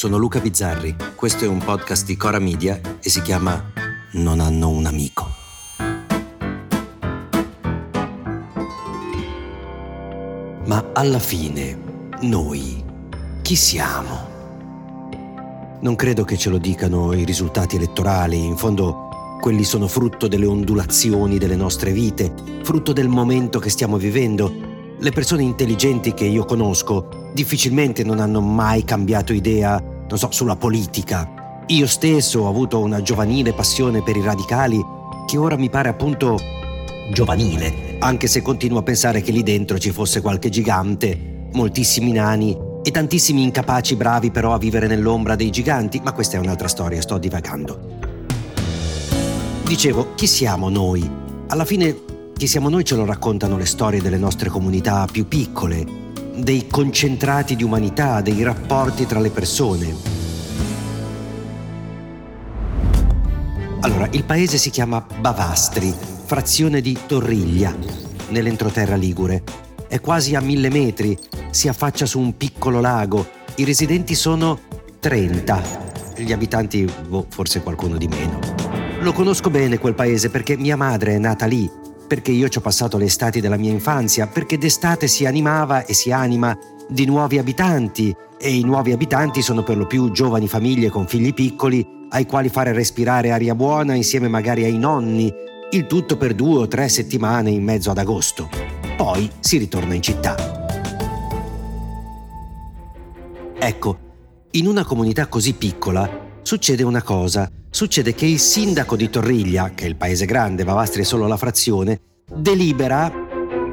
sono Luca Bizzarri, questo è un podcast di Cora Media e si chiama Non hanno un amico. Ma alla fine, noi, chi siamo? Non credo che ce lo dicano i risultati elettorali, in fondo quelli sono frutto delle ondulazioni delle nostre vite, frutto del momento che stiamo vivendo. Le persone intelligenti che io conosco difficilmente non hanno mai cambiato idea, non so, sulla politica. Io stesso ho avuto una giovanile passione per i radicali che ora mi pare appunto giovanile, anche se continuo a pensare che lì dentro ci fosse qualche gigante, moltissimi nani e tantissimi incapaci bravi però a vivere nell'ombra dei giganti, ma questa è un'altra storia, sto divagando. Dicevo, chi siamo noi? Alla fine, chi siamo noi ce lo raccontano le storie delle nostre comunità più piccole, dei concentrati di umanità, dei rapporti tra le persone. Allora, il paese si chiama Bavastri, frazione di Torriglia, nell'entroterra ligure. È quasi a mille metri, si affaccia su un piccolo lago. I residenti sono 30, gli abitanti, boh, forse qualcuno di meno. Lo conosco bene quel paese perché mia madre è nata lì, perché io ci ho passato le estati della mia infanzia, perché d'estate si animava e si anima di nuovi abitanti e i nuovi abitanti sono per lo più giovani famiglie con figli piccoli ai quali fare respirare aria buona insieme magari ai nonni, il tutto per due o tre settimane in mezzo ad agosto. Poi si ritorna in città. Ecco, in una comunità così piccola succede una cosa succede che il sindaco di Torriglia, che è il paese grande, Vavastri è solo la frazione, delibera,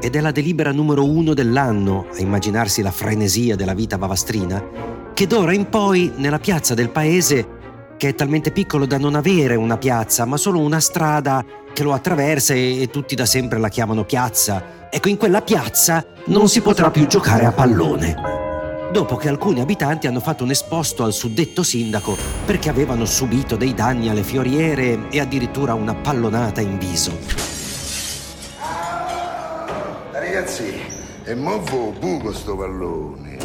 ed è la delibera numero uno dell'anno, a immaginarsi la frenesia della vita vavastrina, che d'ora in poi nella piazza del paese, che è talmente piccolo da non avere una piazza, ma solo una strada che lo attraversa e, e tutti da sempre la chiamano piazza, ecco in quella piazza non si potrà più giocare a pallone dopo che alcuni abitanti hanno fatto un esposto al suddetto sindaco perché avevano subito dei danni alle fioriere e addirittura una pallonata in viso. Ragazzi, è movo buco sto pallone.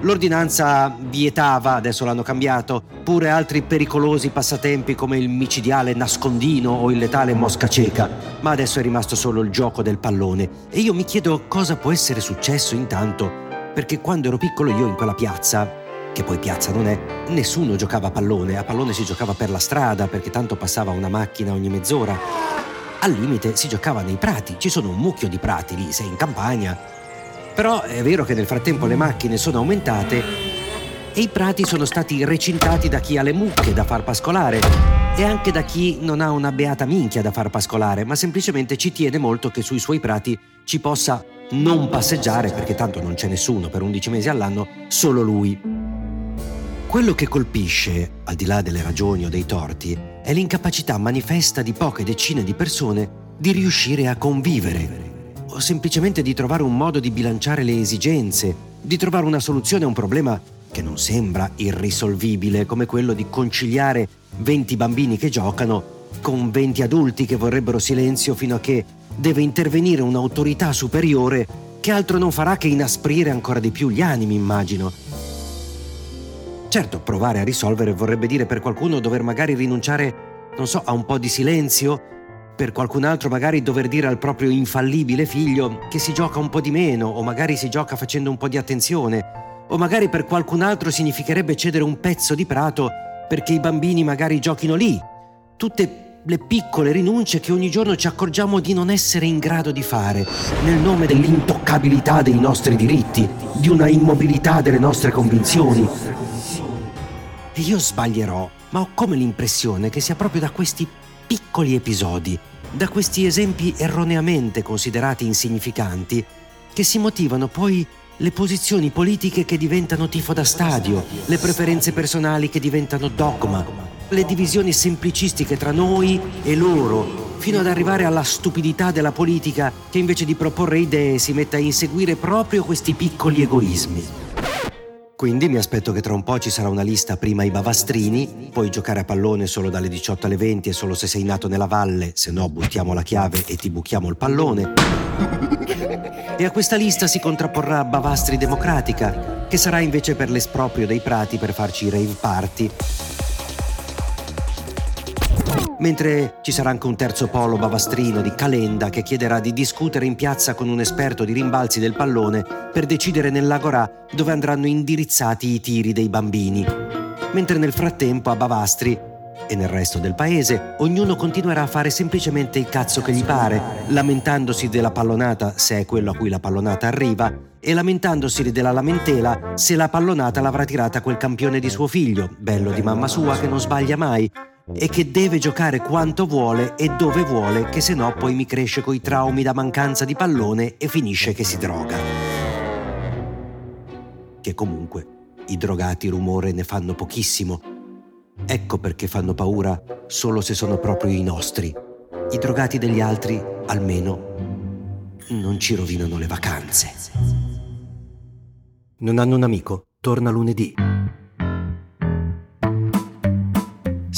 L'ordinanza vietava, adesso l'hanno cambiato, pure altri pericolosi passatempi come il micidiale nascondino o il letale mosca cieca, ma adesso è rimasto solo il gioco del pallone e io mi chiedo cosa può essere successo intanto perché quando ero piccolo io in quella piazza, che poi piazza non è, nessuno giocava a pallone, a pallone si giocava per la strada perché tanto passava una macchina ogni mezz'ora. Al limite si giocava nei prati, ci sono un mucchio di prati lì, sei in campagna. Però è vero che nel frattempo le macchine sono aumentate e i prati sono stati recintati da chi ha le mucche da far pascolare e anche da chi non ha una beata minchia da far pascolare, ma semplicemente ci tiene molto che sui suoi prati ci possa non passeggiare perché tanto non c'è nessuno per 11 mesi all'anno, solo lui. Quello che colpisce, al di là delle ragioni o dei torti, è l'incapacità manifesta di poche decine di persone di riuscire a convivere o semplicemente di trovare un modo di bilanciare le esigenze, di trovare una soluzione a un problema che non sembra irrisolvibile come quello di conciliare 20 bambini che giocano con 20 adulti che vorrebbero silenzio fino a che deve intervenire un'autorità superiore che altro non farà che inasprire ancora di più gli animi, immagino. Certo, provare a risolvere vorrebbe dire per qualcuno dover magari rinunciare, non so, a un po' di silenzio, per qualcun altro magari dover dire al proprio infallibile figlio che si gioca un po' di meno o magari si gioca facendo un po' di attenzione, o magari per qualcun altro significherebbe cedere un pezzo di prato perché i bambini magari giochino lì. Tutte le piccole rinunce che ogni giorno ci accorgiamo di non essere in grado di fare, nel nome dell'intoccabilità dei nostri diritti, di una immobilità delle nostre convinzioni. E io sbaglierò, ma ho come l'impressione che sia proprio da questi piccoli episodi, da questi esempi erroneamente considerati insignificanti, che si motivano poi le posizioni politiche che diventano tifo da stadio, le preferenze personali che diventano dogma, le divisioni semplicistiche tra noi e loro, fino ad arrivare alla stupidità della politica che invece di proporre idee si mette a inseguire proprio questi piccoli egoismi. Quindi mi aspetto che tra un po' ci sarà una lista prima i bavastrini, puoi giocare a pallone solo dalle 18 alle 20 e solo se sei nato nella valle, se no buttiamo la chiave e ti buchiamo il pallone. E a questa lista si contrapporrà Bavastri Democratica, che sarà invece per l'esproprio dei prati per farci rave party Mentre ci sarà anche un terzo polo bavastrino di Calenda che chiederà di discutere in piazza con un esperto di rimbalzi del pallone per decidere nell'agorà dove andranno indirizzati i tiri dei bambini. Mentre nel frattempo a Bavastri e nel resto del paese ognuno continuerà a fare semplicemente il cazzo che gli pare, lamentandosi della pallonata se è quello a cui la pallonata arriva e lamentandosi della lamentela se la pallonata l'avrà tirata quel campione di suo figlio, bello di mamma sua che non sbaglia mai, e che deve giocare quanto vuole e dove vuole, che se no poi mi cresce coi traumi da mancanza di pallone e finisce che si droga. Che comunque i drogati rumore ne fanno pochissimo. Ecco perché fanno paura solo se sono proprio i nostri. I drogati degli altri, almeno, non ci rovinano le vacanze. Non hanno un amico? Torna lunedì.